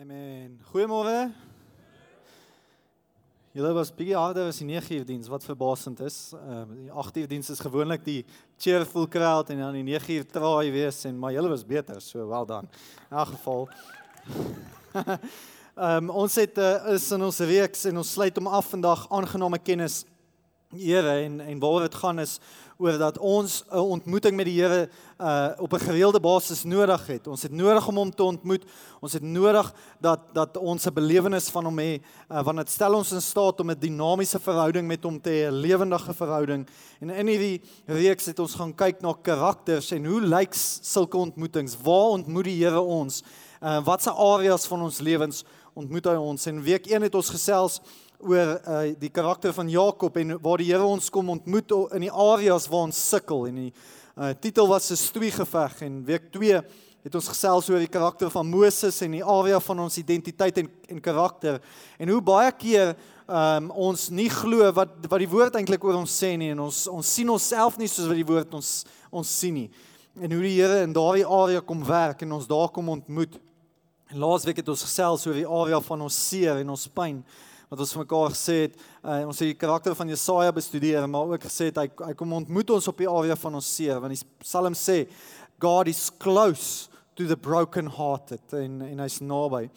Amen. Goeiemôre. Julle was bietjie harder as die 9 uur diens wat verbasend is. Ehm uh, die 8 uur diens is gewoonlik die cheerful crowd en dan die 9 uur traai wees en maar julle was beter, so wel dan. In elk geval. Ehm um, ons het uh, is in ons reeks en ons sluit hom af vandag aangename kennis. Here en en waaroor dit gaan is oor dat ons 'n ontmoeting met die Here uh op 'n gereelde basis nodig het. Ons het nodig om hom te ontmoet. Ons het nodig dat dat ons 'n belewenis van hom het uh, want dit stel ons in staat om 'n dinamiese verhouding met hom te hê, 'n lewendige verhouding. En in hierdie reeks het ons gaan kyk na karakters en hoe lyk sulke ontmoetings? Waar ontmoet die Here ons? Uh watse areas van ons lewens ontmoet hy ons? En week 1 het ons gesels oor uh, die karakter van Jakob en waar die Here ons kom ontmoet in die areas waar ons sukkel. En die uh, titel was 'n stoeigeveg en week 2 het ons gesels oor die karakter van Moses en die area van ons identiteit en en karakter. En hoe baie keer um, ons nie glo wat wat die woord eintlik oor ons sê nie en ons ons sien onsself nie soos wat die woord ons ons sien nie. En hoe die Here in daardie area kom werk en ons daar kom ontmoet. En laasweek het ons gesels oor die area van ons seer en ons pyn wat ons vir mekaar gesê het, uh, ons het die karakter van Jesaja bestudeer, maar ook gesê het hy hy kom ontmoet ons op die area van ons seer, want die Psalm sê God is close to the broken hearted en en hy's naby.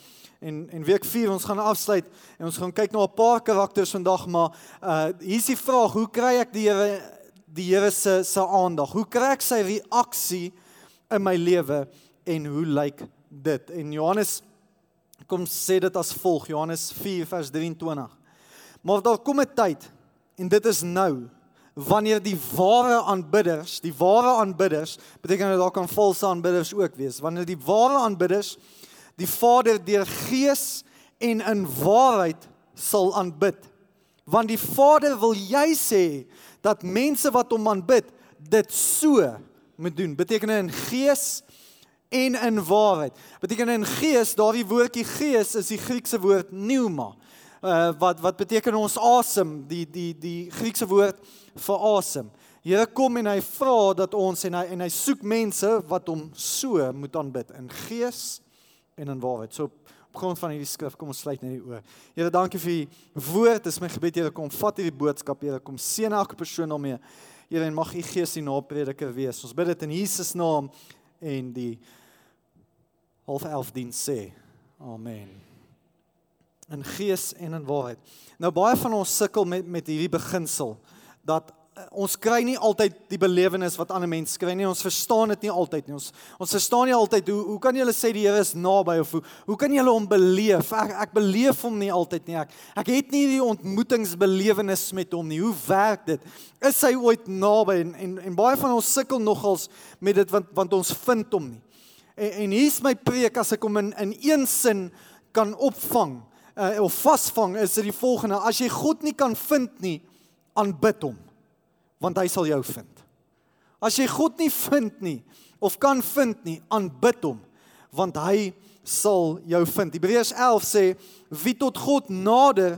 En en week 4 ons gaan afsluit en ons gaan kyk na 'n paar karakters vandag, maar uh hier's die vraag, hoe kry ek die Here die Here se se aandag? Hoe kry ek sy reaksie in my lewe en hoe lyk dit? En Johannes kom sê dit as volg Johannes 4 vers 23. Maar daar kom 'n tyd en dit is nou wanneer die ware aanbidders, die ware aanbidders, beteken dit daar kan valse aanbidders ook wees. Wanneer die ware aanbidders die Vader deur gees en in waarheid sal aanbid. Want die Vader wil jy sê dat mense wat hom aanbid, dit so moet doen. Beteken in gees en in waarheid. Beteken in gees, daardie woordjie gees is die Griekse woord pneuma. Uh wat wat beteken ons asem, die die die Griekse woord vir asem. Here kom en hy vra dat ons en hy en hy soek mense wat hom so moet aanbid in gees en in waarheid. So op grond van hierdie skrif kom ons sluit net die oë. Here, dankie vir u woord. Dis my gebed Here kom vat hierdie boodskap Here kom seën elke persoon daarmee. Here en mag u gees die naprediker wees. Ons bid dit in Jesus naam en die half 11 diens sê. Amen. In gees en in waarheid. Nou baie van ons sukkel met met hierdie beginsel dat uh, ons kry nie altyd die belewenis wat ander mense kry nie. Ons verstaan dit nie altyd nie. Ons ons verstaan nie altyd hoe hoe kan jy hulle sê die Here is naby of hoe hoe kan jy hulle hom beleef? Ek ek beleef hom nie altyd nie. Ek ek het nie die ontmoetingsbelewenis met hom nie. Hoe werk dit? Is hy ooit naby en en, en baie van ons sukkel nogals met dit want want ons vind hom nie. En, en hier's my preek as ek hom in in een sin kan opvang uh, of vasvang is dit die volgende: as jy God nie kan vind nie, aanbid hom, want hy sal jou vind. As jy God nie vind nie of kan vind nie, aanbid hom, want hy sal jou vind. Hebreërs 11 sê wie tot God nader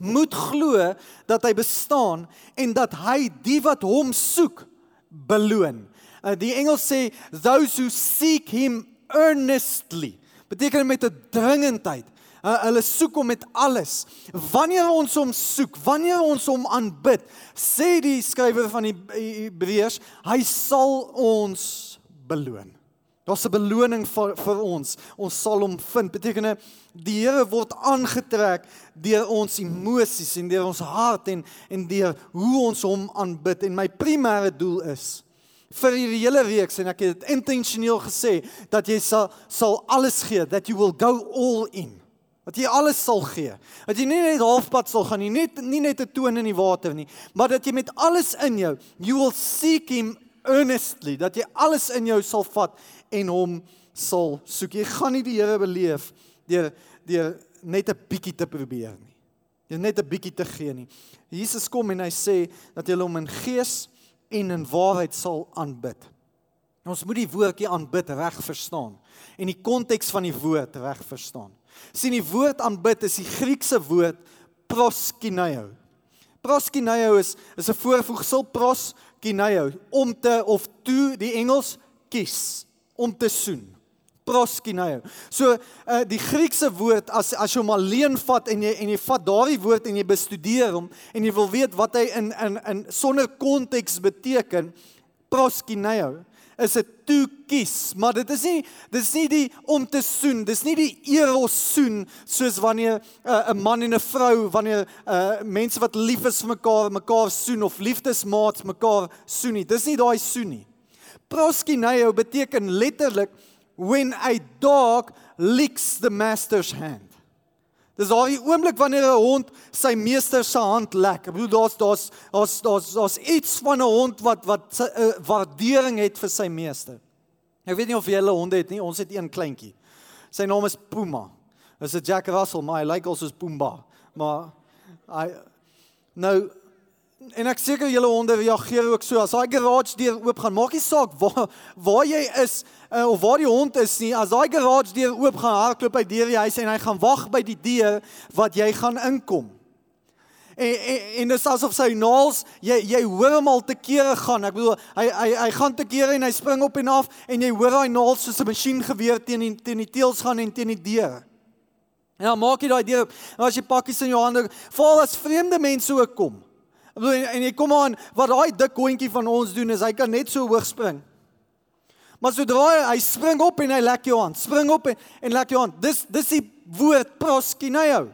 moet glo dat hy bestaan en dat hy die wat hom soek beloon. Uh, die Engels sê those who seek him earnestly. Beteken met 'n dringendheid. Uh, hulle soek hom met alles. Wanneer ons hom soek, wanneer ons hom aanbid, sê die skrywer van die Hebreërs, hy sal ons beloon. Daar's 'n beloning vir vir ons. Ons sal hom vind. Beteken die Here word aangetrek deur ons emosies en deur ons hart en en deur hoe ons hom aanbid. En my primêre doel is vir hierdie hele week en ek het dit intentioneel gesê dat jy sal sal alles gee that you will go all in. Dat jy alles sal gee. Dat jy nie net halfpad sal gaan nie net nie net 'n toon in die water nie maar dat jy met alles in jou you will seek him earnestly. Dat jy alles in jou sal vat en hom sal soek. Jy gaan nie die Here beleef deur deur net 'n bietjie te probeer nie. Jy net 'n bietjie te gee nie. Jesus kom en hy sê dat jy hom in gees en in waarheid sal aanbid. Ons moet die woordjie aanbid reg verstaan en die konteks van die woord reg verstaan. sien die woord aanbid is die Griekse woord proskineo. Proskineo is is 'n voorvoegsel proskineo om te of toe die Engels kies om te soen. Proskineo. So uh die Griekse woord as as jy hom alleen vat en jy en jy vat daardie woord en jy bestudeer hom en jy wil weet wat hy in in in sonder konteks beteken, proskineo is 'n toe kies, maar dit is nie dis nie die om te soen, dis nie die eros soen soos wanneer 'n uh, man en 'n vrou wanneer uh, mense wat lief is vir mekaar mekaar soen of liefdesmaats mekaar soen nie. Dis nie daai soen nie. Proskineo beteken letterlik when a dog licks the master's hand. Dis daai oomblik wanneer 'n hond sy meester se hand lek. Ek bedoel daar's daar's daar's daar's iets van 'n hond wat wat 'n uh, waardering het vir sy meester. Ek weet nie of jy 'n hond het nie. Ons het een kleintjie. Sy naam is Puma. Dis 'n Jack Russell, maar hy lyk also soos Pumba. Maar hy nou en ek seker julle honde reageer ook so as daai garage deur oop gaan. Maak nie saak waar waar jy is uh, of waar die hond is nie. As daai garage deur oop gaan, hardloop hy deur die huis en hy gaan wag by die deur wat jy gaan inkom. En en, en dit is asof sy naels jy jy hoor hom al te kere gaan. Ek bedoel hy hy hy gaan te kere en hy spring op en af en jy hoor daai naels soos 'n masjien geweer teen die teen die teels gaan en teen die deur. Ja, maak jy daai deur. En as jy pakkies in jou hande, val as vreemde mense ook kom. Ek bedoel en, en jy kom aan wat daai dik hondjie van ons doen is hy kan net so hoog spring. Maar sodra hy, hy spring op en hy lek jou aan, spring op en, en lek jou aan. Dis dis die woord proskineo.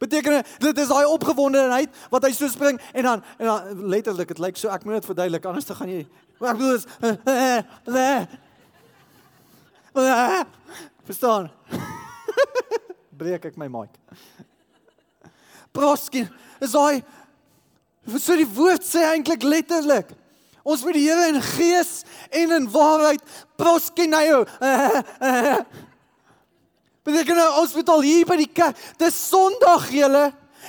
Beteken dit is daai opgewondenheid wat hy so spring en dan en dan letterlik dit lyk so ek moet dit verduidelik anders dan gaan jy ek bedoel is Verstaan? Breek ek my mic. Proskin is daai So die woord sê eintlik letterlik ons moet die Here in gees en in waarheid proskenio. Beteken nou ons moet al hier by die kerk. Dis Sondag julle.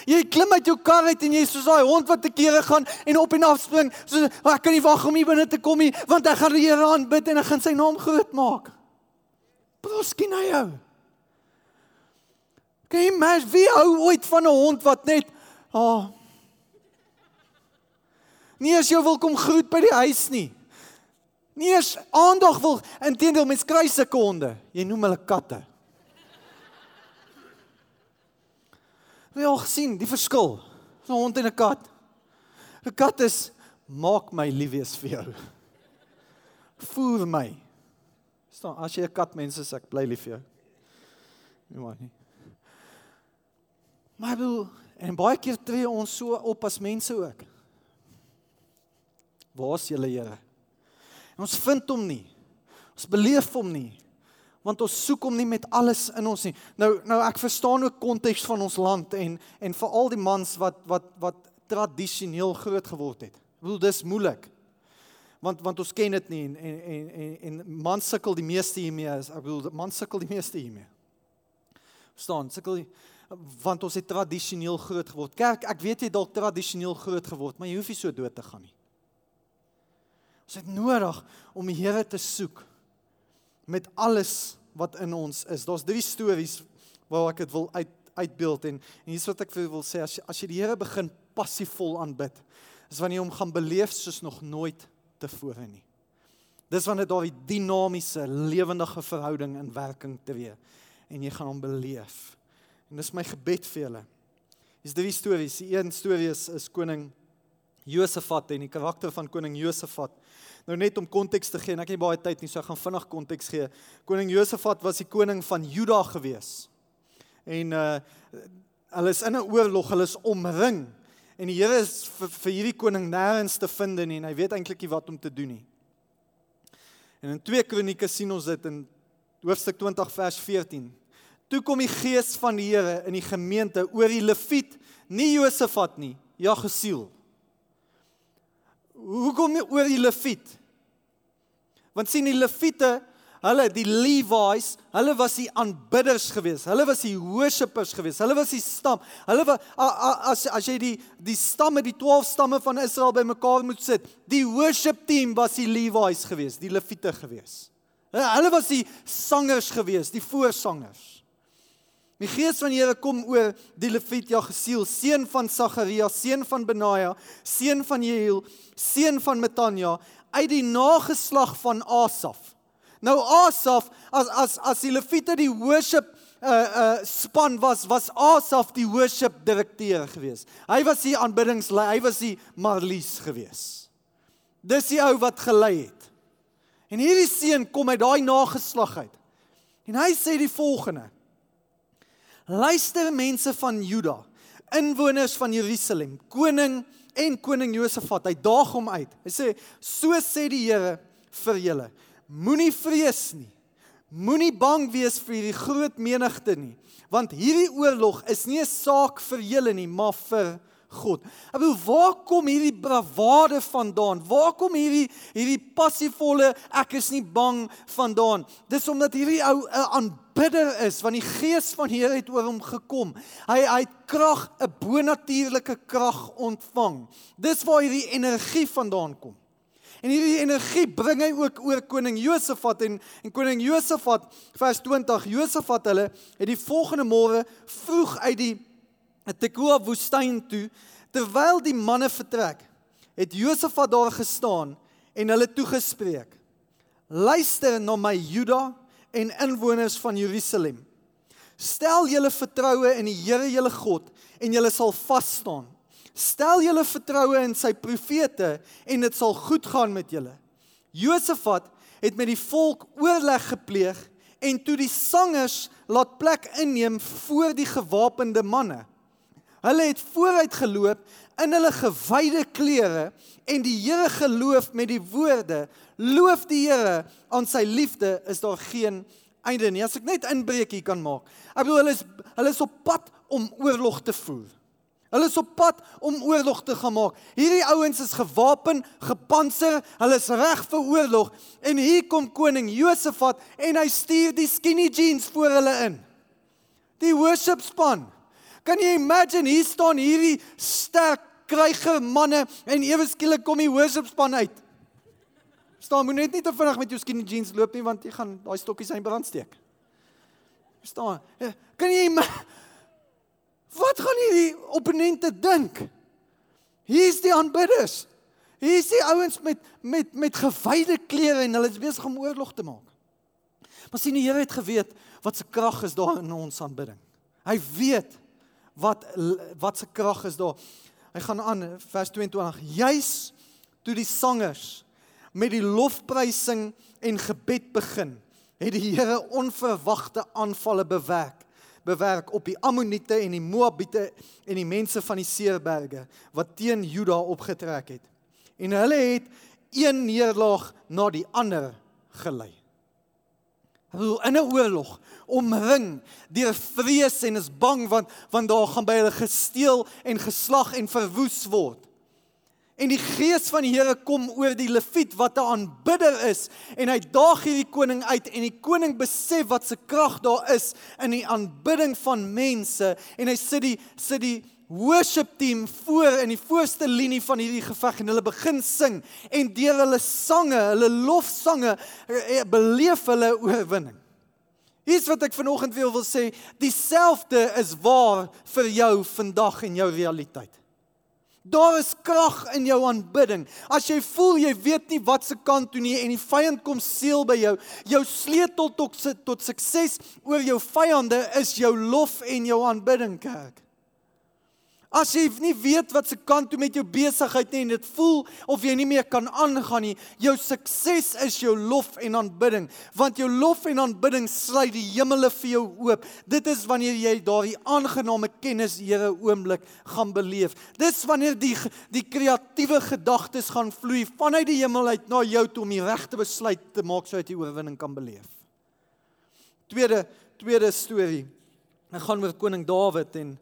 Jy klim uit jou kar uit en jy soos daai hond wat te kere gaan en op en af spring. So ek kan nie wag om hier binne te kom nie want ek gaan die Here aanbid en ek gaan sy naam groot maak. Proskenio. Kan jy maar wie hou ooit van 'n hond wat net ah oh, Nie as jy wil kom groet by die huis nie. Nie as aandag wil intedeel mens kry sekonde. Jy noem hulle katte. Jy al gesien die verskil? 'n Hond en 'n kat. 'n Kat is maak my lief wees vir jou. Voer my. Staan as jy 'n kat mens is ek bly lief vir jou. Nie maar nie. Maar wil en baie keer tree ons so op as mense ook. Waar is julle Here? En ons vind hom nie. Ons beleef hom nie. Want ons soek hom nie met alles in ons nie. Nou nou ek verstaan ook konteks van ons land en en veral die mans wat wat wat tradisioneel groot geword het. Ek bedoel dis moeilik. Want want ons ken dit nie en en en en, en man sukkel die meeste hiermee. Ek bedoel man sukkel die meeste hiermee. Verstaan? Sukkel want ons het tradisioneel groot geword. Kerk, ek weet jy dalk tradisioneel groot geword, maar jy hoef nie so dood te gaan nie. Ons het nodig om die Here te soek met alles wat in ons is. Daar's drie stories waar ek dit wil uit uitbeeld en en hier's wat ek vir wil sê as jy as jy die Here begin passiefvol aanbid, is wanneer jy hom gaan beleef soos nog nooit tevore nie. Dis wanneer daar 'n dinamiese, lewendige verhouding in werking tree en jy gaan hom beleef. En dis my gebed vir julle. Dis drie stories. Die een storie is is koning Josafat en die karakter van koning Josafat. Nou net om konteks te gee, en ek het nie baie tyd nie, so ek gaan vinnig konteks gee. Koning Josafat was die koning van Juda gewees. En uh hulle is in 'n oorlog, hulle is omring. En die Here is vir, vir hierdie koning nêrens te vind nie en hy weet eintlik nie wat om te doen nie. En in 2 Kronieke sien ons dit in hoofstuk 20 vers 14. Toe kom die gees van die Here in die gemeente oor die Lewiet, nie Josafat nie, ja gesiel. Hoekom oor die Lewiet? Want sien die Lewiete, hulle die Levites, hulle was die aanbidders geweest. Hulle was die worshippers geweest. Hulle was die stam. Hulle was as as jy die die stamme, die 12 stamme van Israel bymekaar moet sit, die worship team was die Levites geweest, die Lewiete geweest. Hulle was die sangers geweest, die voorsangers. Die gees van die Here kom oor die Levit Jagesiel, seun van Sagaria, seun van Benaja, seun van Jehiel, seun van Metanja uit die nageslag van Asaf. Nou Asaf as as as die Lewiete die worship uh uh span was was Asaf die worship direkteur gewees. Hy was die aanbiddingslei, hy was die Marlies gewees. Dis die ou wat gelei het. En hierdie seun kom uit daai nageslag uit. En hy sê die volgende: Luister mense van Juda, inwoners van Jerusalem, koning en koning Josafat, hy daag hom uit. Hy sê: "So sê die Here vir julle: Moenie vrees nie. Moenie bang wees vir hierdie groot menigte nie, want hierdie oorlog is nie 'n saak vir julle nie, maar vir God. Ek bedoel, waar kom hierdie bravade vandaan? Waar kom hierdie hierdie passievolle ek is nie bang vandaan? Dis omdat hierdie ou 'n aanbidder is, want die gees van die Here het oor hom gekom. Hy hy het krag, 'n bonatuurlike krag ontvang. Dis waar hierdie energie vandaan kom. En hierdie energie bring hy ook oor koning Josafat en en koning Josafat vers 20 Josafat hulle het die volgende môre vroeg uit die Tekoa woestyn toe terwyl die manne vertrek het Josafat daar gestaan en hulle toegespreek Luister na my Juda en inwoners van Jerusalem. Stel julle vertroue in die Here julle God en julle sal vas staan. Stel julle vertroue in sy profete en dit sal goed gaan met julle. Josafat het met die volk oorleg gepleeg en toe die sangers laat plek inneem voor die gewapende manne Hulle het vooruit geloop in hulle gewyde klere en die Here geloof met die woorde: Loof die Here, aan sy liefde is daar geen einde nie. As ek net inbreekie kan maak. Ek bedoel hulle is hulle is op pad om oorlog te voer. Hulle is op pad om oorlog te gaan maak. Hierdie ouens is gewapen, gepantser, hulle is reg vir oorlog en hier kom koning Josafat en hy stuur die skinny jeans voor hulle in. Die worship span. Kan jy imagine hier staan hierdie sterk kryger manne en ewe skielik kom die worship span uit. Staan moet net nie te vinnig met jou skinny jeans loop nie want jy gaan daai stokkies in brand steek. Staan. Eh, kan jy Wat gaan hierdie opponente dink? Hier is die aanbidders. Hier is die ouens met met met gewyde klere en hulle is besig om oorlog te maak. Maar sien die Here het geweet wat se krag is daar in ons aanbidding. Hy weet wat wat se krag is daar. Hy gaan aan vers 22. Juis toe die sangers met die lofprysing en gebed begin, het die Here onverwagte aanvalle bewerk bewerk op die Ammoniete en die Moabiete en die mense van die Seerberge wat teen Juda opgetrek het. En hulle het een neerlaag na die ander gelei. Hulle in 'n oorlog omring deur vrees en is bang want want daar gaan by hulle gesteel en geslag en verwoes word. En die gees van die Here kom oor die Lewiet wat 'n aanbidder is en hy daag hierdie koning uit en die koning besef wat se krag daar is in die aanbidding van mense en hy sit die sit die worship team voor in die voorste linie van hierdie geveg en hulle begin sing en deur hulle sange, hulle lofsange eh, beleef hulle oorwinning. Hier's wat ek vanoggend wil wil sê, dieselfde is waar vir jou vandag en jou realiteit. Daar is krag in jou aanbidding. As jy voel jy weet nie wat se kant toe nie en die vyand kom seël by jou, jou sleutel tot tot sukses oor jou vyande is jou lof en jou aanbidding, kerk. As jy nie weet wat se kant toe met jou besigheid nie en dit voel of jy nie meer kan aangaan nie, jou sukses is jou lof en aanbidding, want jou lof en aanbidding sluit die hemele vir jou oop. Dit is wanneer jy daardie aangename kennis Here oomblik gaan beleef. Dis wanneer die die kreatiewe gedagtes gaan vloei vanuit die hemel uit na jou toe om die regte besluit te maak sodat jy oorwinning kan beleef. Tweede tweede storie. Ek gaan oor koning Dawid en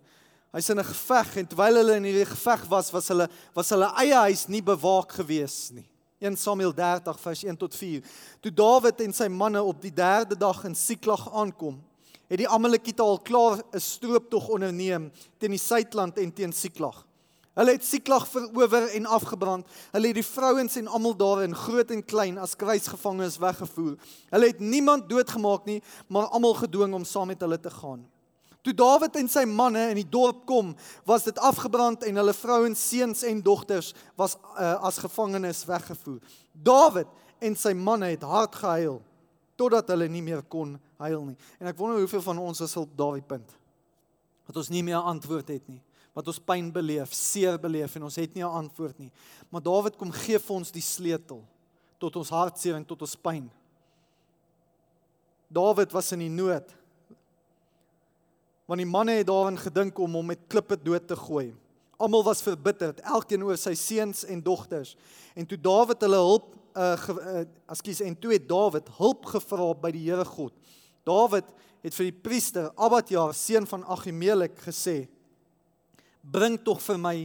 Hy's in 'n geveg en terwyl hulle in hierdie geveg was, was hulle was hulle eie huis nie bewaak gewees nie. 1 Samuel 30 vers 1 tot 4. Toe Dawid en sy manne op die 3de dag in Siklag aankom, het die Amalekiete al klaar 'n strooptog onderneem teen die suidland en teen Siklag. Hulle het Siklag verower en afgebrand. Hulle het die vrouens en almal daarin, groot en klein, as kruisgevangenes weggevoer. Hulle het niemand doodgemaak nie, maar almal gedwing om saam met hulle te gaan. Toe Dawid en sy manne in die dorp kom, was dit afgebrand en hulle vrouens, seuns en dogters was uh, as gevangenes weggevoer. Dawid en sy manne het hard gehuil totdat hulle nie meer kon huil nie. En ek wonder hoeveel van ons is op daardie punt wat ons nie meer 'n antwoord het nie, wat ons pyn beleef, seer beleef en ons het nie 'n antwoord nie. Maar Dawid kom gee vir ons die sleutel tot ons hartseer en tot ons pyn. Dawid was in die nood. Want die manne het daarin gedink om hom met klippe dood te gooi. Almal was verbitterd, elkeen oor sy seuns en dogters. En toe Dawid hulle hulp uh, uh ekskuus en toe het Dawid hulp gevra by die Here God. Dawid het vir die priester Abadja, seun van Agimelek gesê: "Bring tog vir my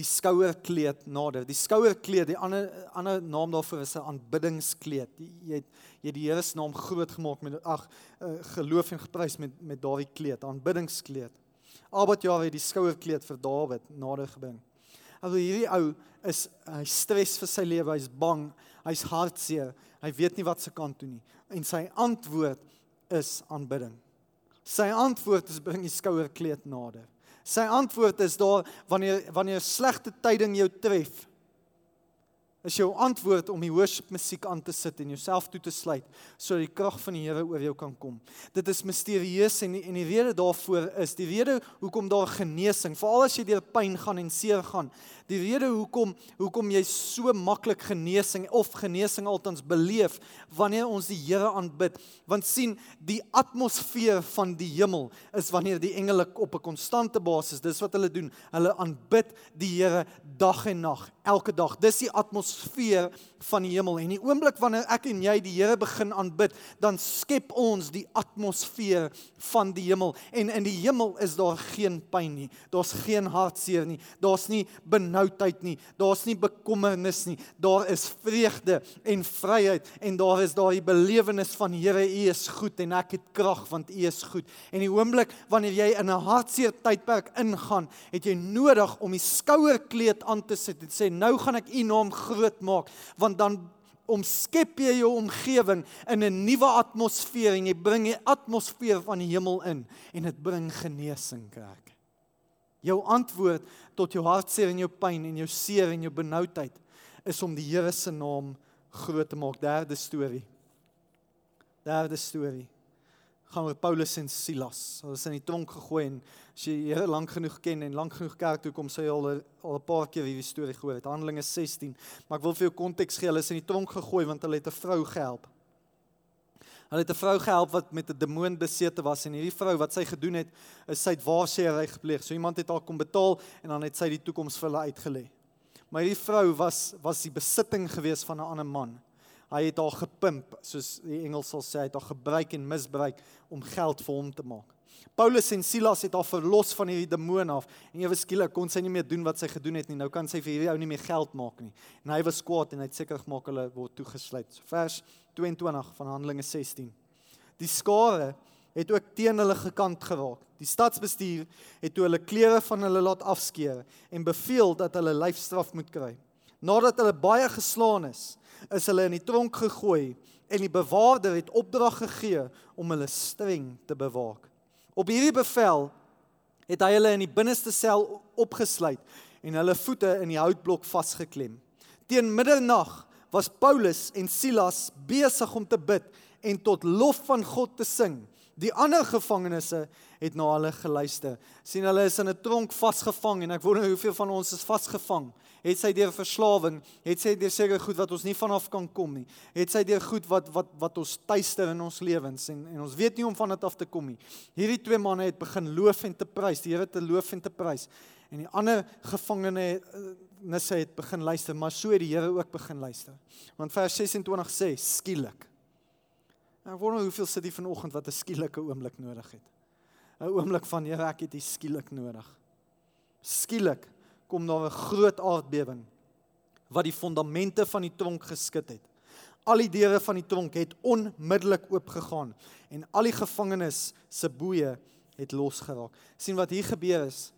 die skouerkleed nader. Die skouerkleed, die ander ander naam daarvoor is 'n aanbiddingskleed. Jy het jy het die Here se naam groot gemaak met ag uh, geloof en geprys met met daardie kleed, aanbiddingskleed. Abadja het die skouerkleed vir Dawid nader gebring. Alho hierdie ou is hy stres vir sy lewe, hy's bang, hy's hartseer. Hy weet nie wat se kant toe nie. En sy antwoord is aanbidding. Sy antwoord is bring die skouerkleed nader. Sy antwoord is daar wanneer wanneer slegte tyding jou tref is jou antwoord om die worship musiek aan te sit en jouself toe te sluit sodat die krag van die Here oor jou kan kom. Dit is misterieus en en die rede daarvoor is die rede hoekom daar genesing, veral as jy deur pyn gaan en seer gaan. Die rede hoekom hoekom jy so maklik genesing of genesing altans beleef wanneer ons die Here aanbid, want sien die atmosfeer van die hemel is wanneer die engele op 'n konstante basis, dis wat hulle doen, hulle aanbid die Here dag en nag, elke dag. Dis die atmosfeer van die hemel en die oomblik wanneer ek en jy die Here begin aanbid, dan skep ons die atmosfeer van die hemel en in die hemel is daar geen pyn nie. Daar's geen hartseer nie. Daar's nie benoudheid nie. Daar's nie bekommernis nie. Daar is vreugde en vryheid en daar is daai belewenis van Here, U is goed en ek het krag want U is goed. En die oomblik wanneer jy in 'n hartseer tydperk ingaan, het jy nodig om die skouerkleed aan te sit en sê nou gaan ek U naam groot maak want dan omskep jy jou omgewing in 'n nuwe atmosfeer en jy bring die atmosfeer van die hemel in en dit bring genesing kerk. Jou antwoord tot jou hartseer en jou pyn en jou seer en jou benoudheid is om die Here se naam groot te maak. Derde storie. Derde storie gaan oor Paulus en Silas. Hulle is in die tronk gegooi en as jy Here lank genoeg ken en lank genoeg kerk toe kom, sê jy al al 'n paar keer hierdie storie gehoor het. Handelinge 16. Maar ek wil vir jou konteks gee. Hulle is in die tronk gegooi want hulle het 'n vrou gehelp. Hulle het 'n vrou gehelp wat met 'n demoon besete was en hierdie vrou wat sy gedoen het, is sy het waarseery gepleeg. So iemand het haar kom betaal en dan het sy die toekoms vir hulle uitgelê. Maar hierdie vrou was was die besitting gewees van 'n ander man hy het haar gepimp, soos die Engels sal sê, hy het haar gebruik en misbruik om geld vir hom te maak. Paulus en Silas het haar verlos van hierdie demoon af en ewe skielik kon sy nie meer doen wat sy gedoen het nie. Nou kan sy vir hierdie ou nie meer geld maak nie. En hy was kwaad en hy het seker gemaak hulle word toegesluit. So vers 22 van Handelinge 16. Die skare het ook teen hulle gekant geraak. Die stadsbestuur het toe hulle klere van hulle laat afskeer en beveel dat hulle lyfstraf moet kry. Nadat hulle baie geslaan is, is hulle in die tronk gegooi en die bewaarder het opdrag gegee om hulle streng te bewaak. Op hierdie bevel het hy hulle in die binneste sel opgesluit en hulle voete in die houtblok vasgeklem. Teen middernag was Paulus en Silas besig om te bid en tot lof van God te sing. Die ander gevangenes het na hulle geluister. sien hulle is in 'n tronk vasgevang en ek wonder hoeveel van ons is vasgevang het sy deur verslawing, het sy deur seker goed wat ons nie vanaf kan kom nie. Het sy deur goed wat wat wat ons tuister in ons lewens en en ons weet nie om van dit af te kom nie. Hierdie twee manne het begin loof en te prys, die Here te loof en te prys. En die ander gevangene nisse het begin luister, maar so het die Here ook begin luister. Want vers 26 sê skielik. Ek wonder hoeveel sit hier vanoggend wat 'n skielike oomblik nodig het. 'n Oomblik van Here, ek het dit skielik nodig. Skielik kom daar 'n groot aardbewing wat die fondamente van die tronk geskit het. Al die deure van die tronk het onmiddellik oopgegaan en al die gevangenes se boeye het losgeraak. sien wat hier gebeur is.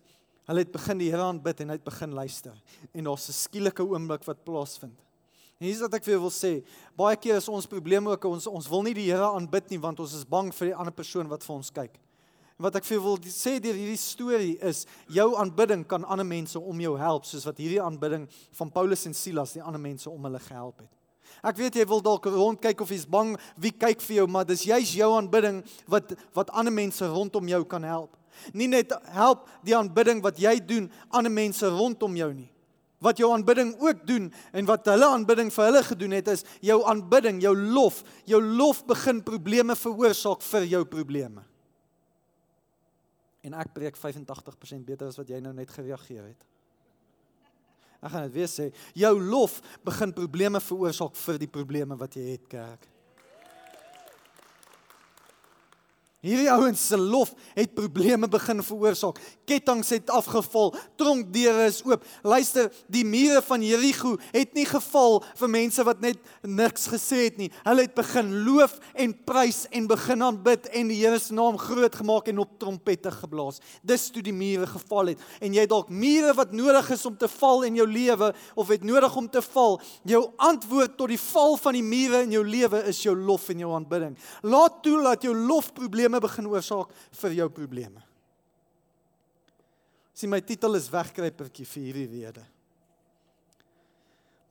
Hulle het begin die Here aanbid en hy het begin luister en daar's 'n skielike oomblik wat plaasvind. En hier's wat ek vir jou wil sê, baie keer is ons probleem ook ons ons wil nie die Here aanbid nie want ons is bang vir die ander persoon wat vir ons kyk wat ek vir wil sê deur hierdie storie is jou aanbidding kan ander mense om jou help soos wat hierdie aanbidding van Paulus en Silas die ander mense om hulle gehelp het. Ek weet jy wil dalk rond kyk of jy's bang wie kyk vir jou, maar dis juis jou aanbidding wat wat ander mense rondom jou kan help. Nie net help die aanbidding wat jy doen ander mense rondom jou nie. Wat jou aanbidding ook doen en wat hulle aanbidding vir hulle gedoen het is jou aanbidding, jou lof, jou lof begin probleme veroorsaak vir jou probleme. En ek preek 85% beter as wat jy nou net gereageer het. Ek gaan dit weer sê, jou lof begin probleme veroorsaak vir die probleme wat jy het, kerk. Hierdie ouens se lof het probleme begin veroorsaak. Kettinge het afgeval, tronkdeure is oop. Luister, die mure van Jerigo het nie geval vir mense wat net niks gesê het nie. Hulle het begin loof en prys en begin aanbid en die Here se naam groot gemaak en op trompette geblaas. Dis toe die mure geval het. En jy dalk mure wat nodig is om te val in jou lewe of het nodig om te val. Jou antwoord tot die val van die mure in jou lewe is jou lof en jou aanbidding. Laat toe dat jou lof probleme probleme begin oorsaak vir jou probleme. Sien my titel is wegkruipertjie vir hierdie rede.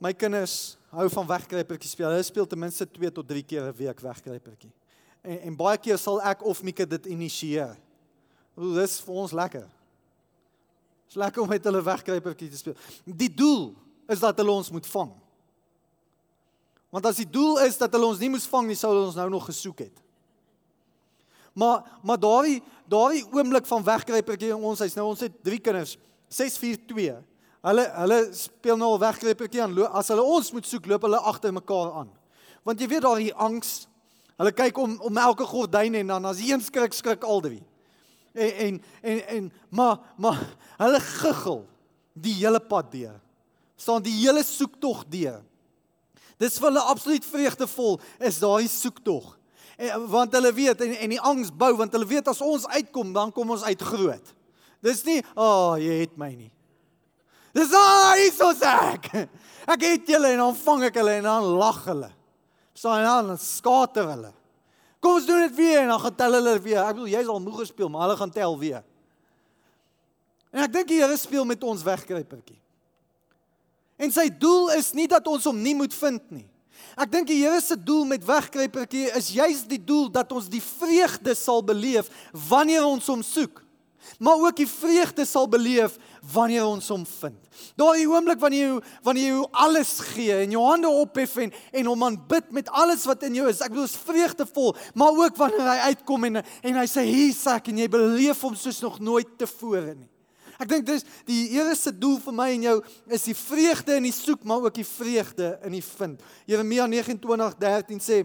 My kinders hou van wegkruipertjie speel. Hulle speel ten minste 2 tot 3 keer 'n week wegkruipertjie. En en baie keer sal ek of Mieke dit initieer. Hoe dis vir ons lekker. Dis lekker om met hulle wegkruipertjie te speel. Die doel is dat hulle ons moet vang. Want as die doel is dat hulle ons nie moes vang nie, sou hulle ons nou nog gesoek het. Maar maar daai daai oomblik van wegkruipertjie in ons huis. Nou ons het drie kinders. 642. Hulle hulle speel nou al wegkruipertjie aan. As hulle ons moet soek, loop hulle agter mekaar aan. Want jy weet daai angs. Hulle kyk om om elke gordyn en dan as een skrik skrik al drie. En en en, en maar maar hulle guggel die hele pad deur. staan die hele soektog deur. Dis vir hulle absoluut vreugdevol is daai soektog. En, want hulle weet en en die angs bou want hulle weet as ons uitkom dan kom ons uit groot. Dis nie, "Ag, oh, jy het my nie." Dis ah, is so sak. Ek het julle en dan vang ek hulle en dan lag hulle. Staan dan en skater hulle. Kom ons doen dit weer en dan gaan tel hulle weer. Ek bedoel jy's al moeg gespeel, maar hulle gaan tel weer. En ek dink die Here speel met ons wegkruipertjie. En sy doel is nie dat ons hom nie moet vind nie. Ek dink die Here se doel met wegkruipertjie is juis die doel dat ons die vreugde sal beleef wanneer ons hom soek. Maar ook die vreugde sal beleef wanneer ons hom vind. Daai oomblik wanneer jy wanneer jy alles gee en jou hande ophef en en hom aanbid met alles wat in jou is. Ek bedoel is vreugdevol, maar ook wanneer hy uitkom en en hy sê hier's ek en jy beleef hom soos nog nooit tevore nie. Ek dink dis die Here se doel vir my en jou is die vreugde in die soek, maar ook die vreugde in die vind. Jeremia 29:13 sê: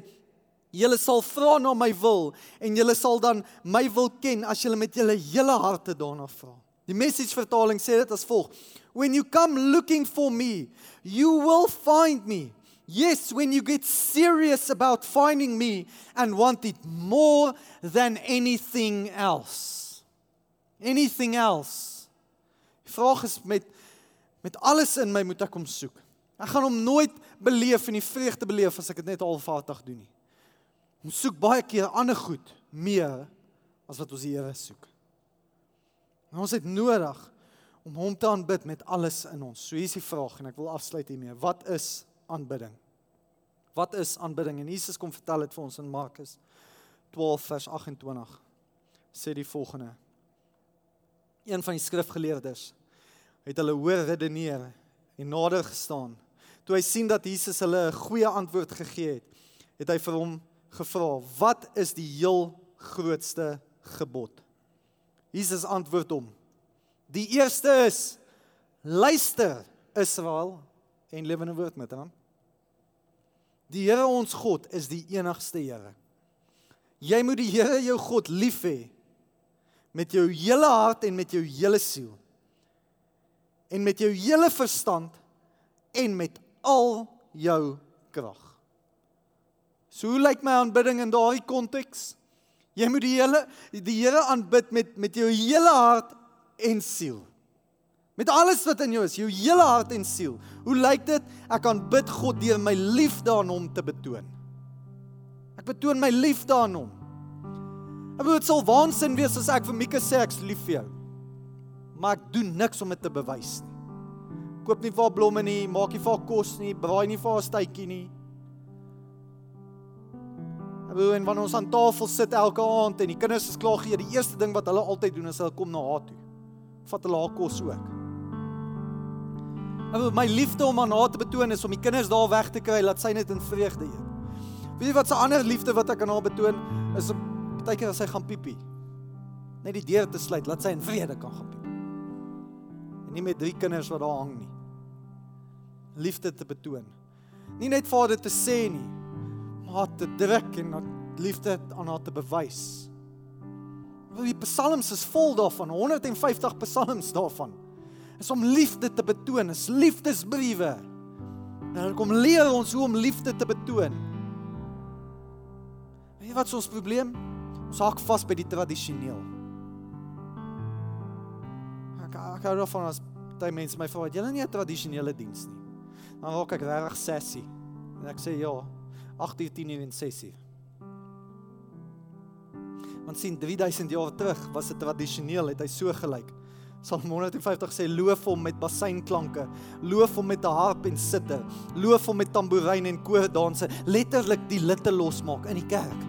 "Julle sal vra na my wil en julle sal dan my wil ken as julle met julle hele harte daarna vra." Die message vertaling sê dit as volg: "When you come looking for me, you will find me." Yes, when you get serious about finding me and want it more than anything else. Anything else. Die vraag is met met alles in my moet ek hom soek. Ek gaan hom nooit beleef en die vreugde beleef as ek dit net halfvaardig doen nie. Ons soek baie keer ander goed meer as wat ons die Here soek. En ons het nodig om hom te aanbid met alles in ons. So hier is die vraag en ek wil afsluit hiermee. Wat is aanbidding? Wat is aanbidding? En Jesus kom vertel dit vir ons in Markus 12 vers 28. Sê die volgende: een van die skrifgeleerdes het hulle hoor redeneer en nader gestaan. Toe hy sien dat Jesus hulle 'n goeie antwoord gegee het, het hy vir hom gevra: "Wat is die heel grootste gebod?" Jesus antwoord hom: "Die eerste is: Luister, Israel, en lewende woord met hom. Die Here ons God is die enigste Here. Jy moet die Here jou God lief hê met jou hele hart en met jou hele siel en met jou hele verstand en met al jou krag. So hoe lyk my aanbidding in daardie konteks? Jy moet die hele die Here aanbid met met jou hele hart en siel. Met alles wat in jou is, jou hele hart en siel. Hoe lyk dit? Ek aanbid God deur my liefde aan hom te betoon. Ek betoon my liefde aan hom. Ek bedoel dit sal waansin wees as ek vir Mika sê ek's lief vir jou. Maar ek doen niks om dit te bewys nie. Koop nie vir haar blomme nie, maak nie vir haar kos nie, braai nie vir haar stytjie nie. En wanneer ons aan tafel sit elke aand en die kinders is klaar gee, die eerste ding wat hulle altyd doen is hulle kom na haar toe. Vat hulle haar kos ook. En my liefde om aan haar te betoon is om die kinders daar weg te kry laat sy net in vreugde eet. Weet jy wat 'n ander liefde wat ek aan haar betoon is om baie keer as sy gaan piepie net die deur te sluit laat sy in vrede kan gaan piepie. Nie met drie kinders wat daar hang nie. Liefde te betoon. Nie net vir haar te sê nie, maar te druk en liefde aan haar te bewys. Die psalms is vol daarvan, 150 psalms daarvan. Is om liefde te betoon, is liefdesbriewe. En kom leer ons hoe om liefde te betoon. Weet jy wat ons probleem? Ons hak vas by die tradisioneel. Ek hou daarvan as baie mense my vra, "Jy het nie 'n tradisionele diens nie." Dan raak ek regtig sessie. En ek sê ja, 8 uur 10 uur en 6 uur. Want sien 3000 jaar terug was dit tradisioneel, het hy so gelyk. Psalm 150 sê loof hom met bassynklanke, loof hom met 'n harp en sitte, loof hom met tamboerijn en koordanse, letterlik die litte losmaak in die kerk.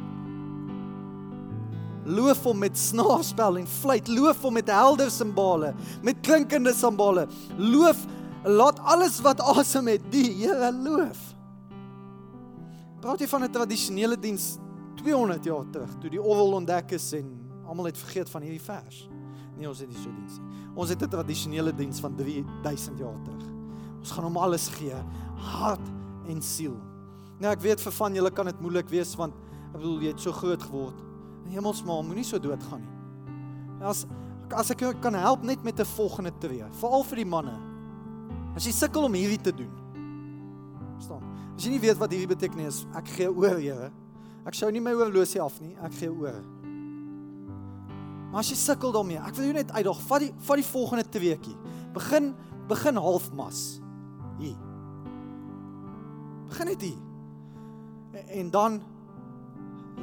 Loof hom met snaarspel en fluit, loof hom met helder simbale, met klinkende simbale. Loof, laat alles wat asem het die Here loof. Praat jy van 'n tradisionele diens 200 jaar terug toe die orgel ontdek is en almal het vergeet van hierdie vers. Nee, ons het nie so diens nie. Ons het 'n tradisionele diens van 3000 jaar terug. Ons gaan hom alles gee, hart en siel. Nou ek weet vir van julle kan dit moeilik wees want ek bedoel jy het so groot geword. Hemelsmaal, moenie so doodgaan nie. As as ek kan help net met 'n volgende tree, veral vir die manne. As jy sukkel om hierdie te doen. Verstaan? As jy nie weet wat hierdie beteken nie, ek gee oor, Here. Ek sou nie my oorlosie af nie, ek gee oor. Maar as jy sukkel daarmee, ek wil jou net uitdaag, vat die vat die volgende tweeetjie. Begin begin halfmas. Hier. Begin net hier. En, en dan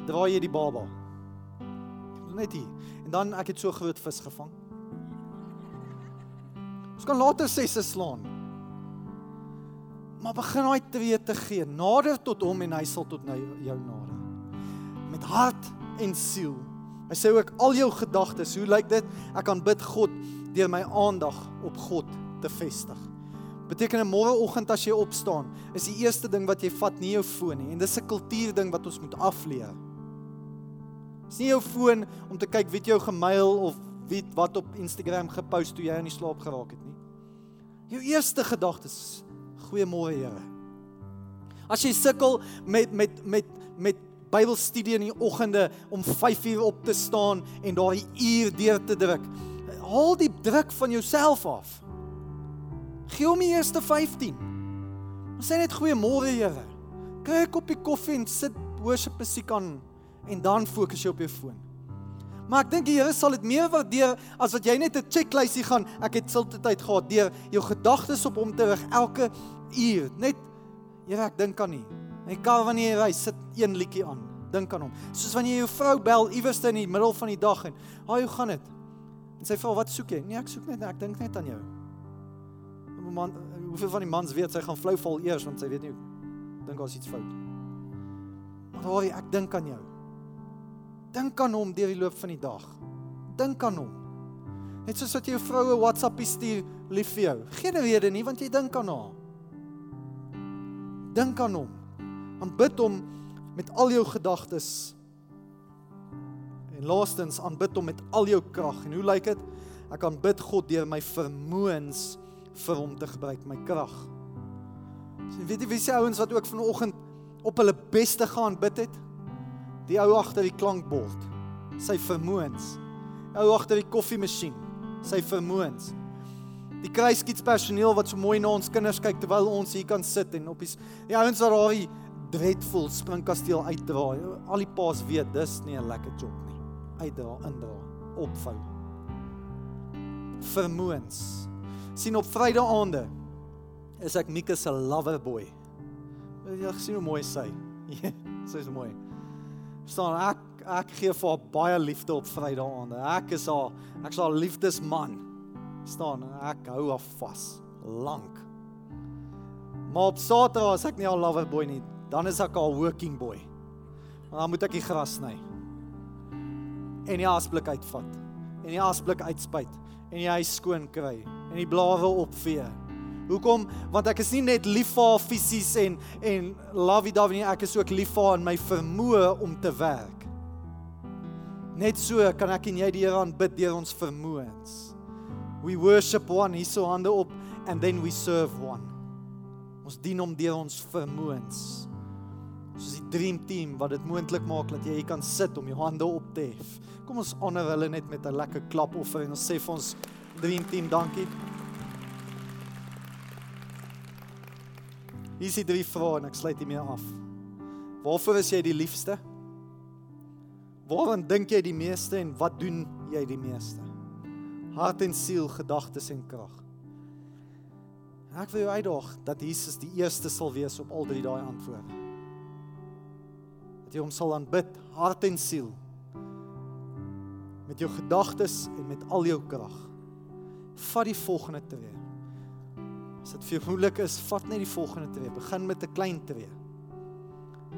draai jy die baba. Net hier. En dan ek het so groot vis gevang. Ons kan later sesse slaan maar begin daai twee te gee. Nader tot hom en hy sal tot nou jou nader. Met hart en siel. Hy sê ook al jou gedagtes, hoe lyk dit? Ek kan bid God deur my aandag op God te vestig. Beteken 'n môreoggend as jy opstaan, is die eerste ding wat jy vat nie jou foon nie en dis 'n kultuurding wat ons moet afleer. Dis nie jou foon om te kyk wie jou gemail of wie wat op Instagram gepost toe jy in die slaap geraak het nie. Jou eerste gedagtes is Goeiemôre Here. As jy sukkel met met met met Bybelstudie in die oggende om 5uur op te staan en daai uur deur te druk, haal die druk van jouself af. Gee hom die eerste 15. Ons sê net goeiemôre Here. Kry 'n koppie koffie en sit worship musiek aan en dan fokus jy op jou foon. Maar ek dink die Here sal dit meer waardeer as wat jy net 'n checklysie gaan. Ek het stilte tyd gehad deur jou gedagtes op hom te rig elke uur net Here ek dink aan U. En kar wanneer jy ry, sit een liedjie aan. Dink aan hom. Soos wanneer jy jou vrou bel iewers in die middel van die dag en, "Haai, hoe gaan dit?" En sy vra, "Wat soek jy?" "Nee, ek soek net, ek dink net aan jou." Man, hoeveel van die mans weet sy gaan flou val eers want sy weet nie dink daar's iets fout. Maar haai, ek dink aan jou. Dink aan hom deur die loop van die dag. Dink aan hom. Net soos wat jy jou vroue WhatsApp stuur lief vir jou. Geen rede nie want jy dink aan haar. Dink aan hom. Aanbid hom met al jou gedagtes. En laastens aanbid hom met al jou krag. En hoe lyk dit? Ek aanbid God deur my vermoëns vir hom te gebruik, my krag. So weet jy wie se ouens wat ook vanoggend op hulle beste gaan bid het? Die ou agter die klankbord. Sy vermoëns. Ou agter die koffiemasjien. Sy vermoëns die kruiskietspersoneel wat so mooi na ons kinders kyk terwyl ons hier kan sit en op die die ouens wat daar die dreadful springkasteel uitdra. Al die paas weet dis nie 'n lekker job nie. Uitdra, indra, opvou. Vermoëns. sien op Vrydag aande is ek Mika se lover boy. Jy sien hoe mooi sy. sy is mooi. Staan ek ek gee vir haar baie liefde op Vrydag aande. Ek is haar ek is haar liefdesman staan ek hou af vas lank. Maar op Saterdag as ek nie al lover boy nie, dan is ek al working boy. Dan moet ek die gras sny. En die asblik uitvat. En die asblik uitspuit en die huis skoon kry en die blare opvee. Hoekom? Want ek is nie net lief vir haar fisies en en lovey dovey nie, ek is ook lief vir haar in my vermoë om te werk. Net so kan ek en jy die Here aanbid deur ons vermoëns. We worship one, hierso hande op and then we serve one. Ons dien hom deur ons vermoëns. Soos die dream team wat dit moontlik maak dat jy hier kan sit om jou hande op te hef. Kom ons honor hulle net met 'n lekker klap offer en ons sê vir ons dream team dankie. Hier is die drie vrae en ek sluit hiermee af. Waarvoor is jy die liefste? Waaraan dink jy die meeste en wat doen jy die meeste? Hart en siel, gedagtes en krag. Ek wil jou uitdaag dat Jesus die eerste sal wees op al drie daai antwoorde. Dat jy hom sal aanbid, hart en siel, met jou gedagtes en met al jou krag. Vat die volgende tree. As dit vir jou moeilik is, vat net die volgende tree. Begin met 'n klein tree.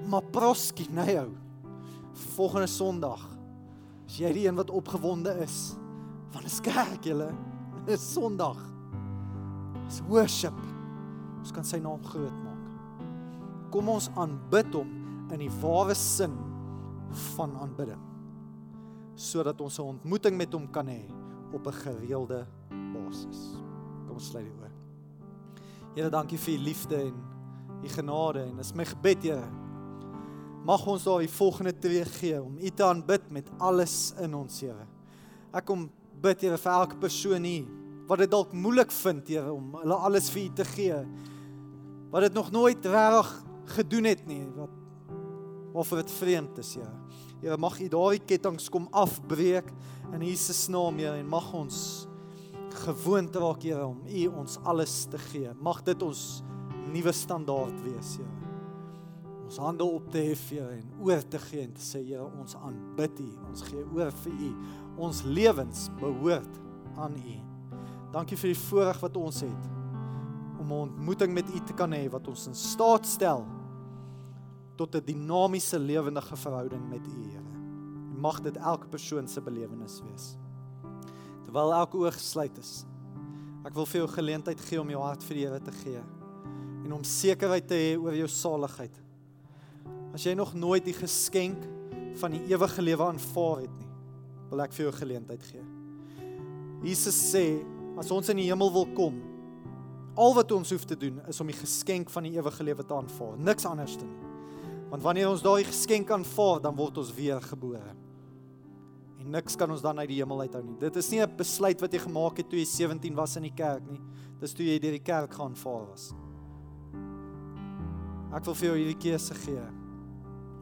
Maar proski, nee ou. Volgende Sondag is jy die een wat opgewonde is. Dit is kerk julle. Is Sondag. Is worship. Ons kan sy naam groot maak. Kom ons aanbid hom in die ware sin van aanbidding sodat ons 'n ontmoeting met hom kan hê op 'n gereelde basis. Kom ons sluit die oë. Here, dankie vir u liefde en u genade en dis my gebed, Here. Mag ons daar die volgende twee gee om u te aanbid met alles in ons, Here. Ek kom bid, Here, vir elke persoon hier wat dit dalk moeilik vind, Here, om hulle alles vir u te gee. Wat dit nog nooit reg gedoen het nie, wat waarvoor dit vreemd is, Here. Here mag U daardie kettinge kom afbreek in Jesus naam, Here, en mag ons gewoond raak, Here, om U ons alles te gee. Mag dit ons nuwe standaard wees, Here. Ons hande op te hef, Here, en oor te gee en te sê, Here, ons aanbid U. Ons gee oor vir U. Ons lewens behoort aan U. Dankie vir die voorreg wat ons het om 'n ontmoeting met U te kan hê wat ons in staat stel tot 'n dinamiese lewendige verhouding met U, Here. Mag dit elke persoon se belewenis wees. Terwyl elke oog gesluit is. Ek wil vir jou geleentheid gee om jou hart vir die Here te gee en om sekerheid te hê oor jou saligheid. As jy nog nooit die geskenk van die ewige lewe aanvaar het nie, wil ek vir jou geleentheid gee. Jesus sê, as ons in die hemel wil kom, al wat ons hoef te doen is om die geskenk van die ewige lewe te aanvaar, niks anders te doen. Want wanneer ons daai geskenk aanvaar, dan word ons weer gebore. Niks kan ons dan uit die hemel uithou nie. Dit is nie 'n besluit wat jy gemaak het toe jy 17 was in die kerk nie. Dis toe jy deur die kerk gaan vaar was. Ek wil vir jou hierdie keuse gee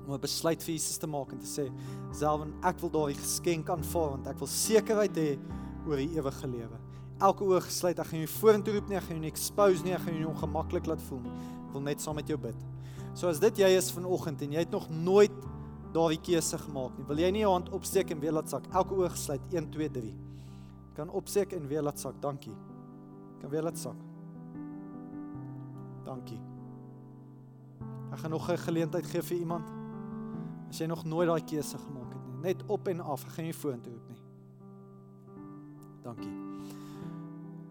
om 'n besluit vir Jesus te maak en te sê, "Selwen, ek wil daai geskenk aanvaar want ek wil sekerheid hê oor die ewige lewe." Elke oog gesluit, ek gaan jou vorentoe roep nie, ek gaan jou nie expose nie, ek gaan jou nie ongemaklik laat voel nie. Ek wil net saam met jou bid. So as dit jy is vanoggend en jy het nog nooit daardie keuse gemaak nie, wil jy nie jou hand opsteek en weer laat sak. Elke oog gesluit 1 2 3. Kan opsteek en weer laat sak. Dankie. Kan weer laat sak. Dankie. Ek gaan nog 'n geleentheid gee vir iemand. As jy nog nooit daai keuse gemaak het nie, net op en af, gaan jy vorentoe roep nie. Dankie.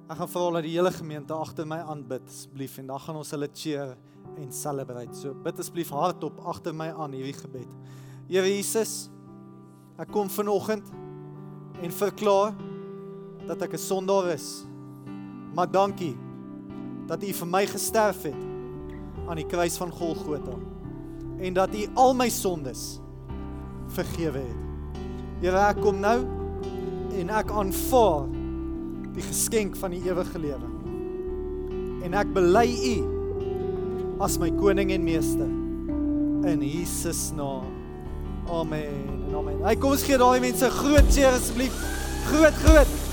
Ek gaan vra dat die hele gemeente agter my aanbid asseblief en dan gaan ons hulle cheer en celebrate. So bid asseblief hardop agter my aan hierdie gebed. Here Jesus, ek kom vanoggend en verklaar dat ek 'n sondaar is. Maar dankie dat U vir my gesterf het aan die kruis van Golgotha en dat U al my sondes vergewe het. Here, ek kom nou en ek aanvaar die geskenk van die ewige lewe. En ek bely U as my koning en meester in Jesus naam. Amen. Amen. Hy kom ons gee daai mense groot seën asseblief. Groot groot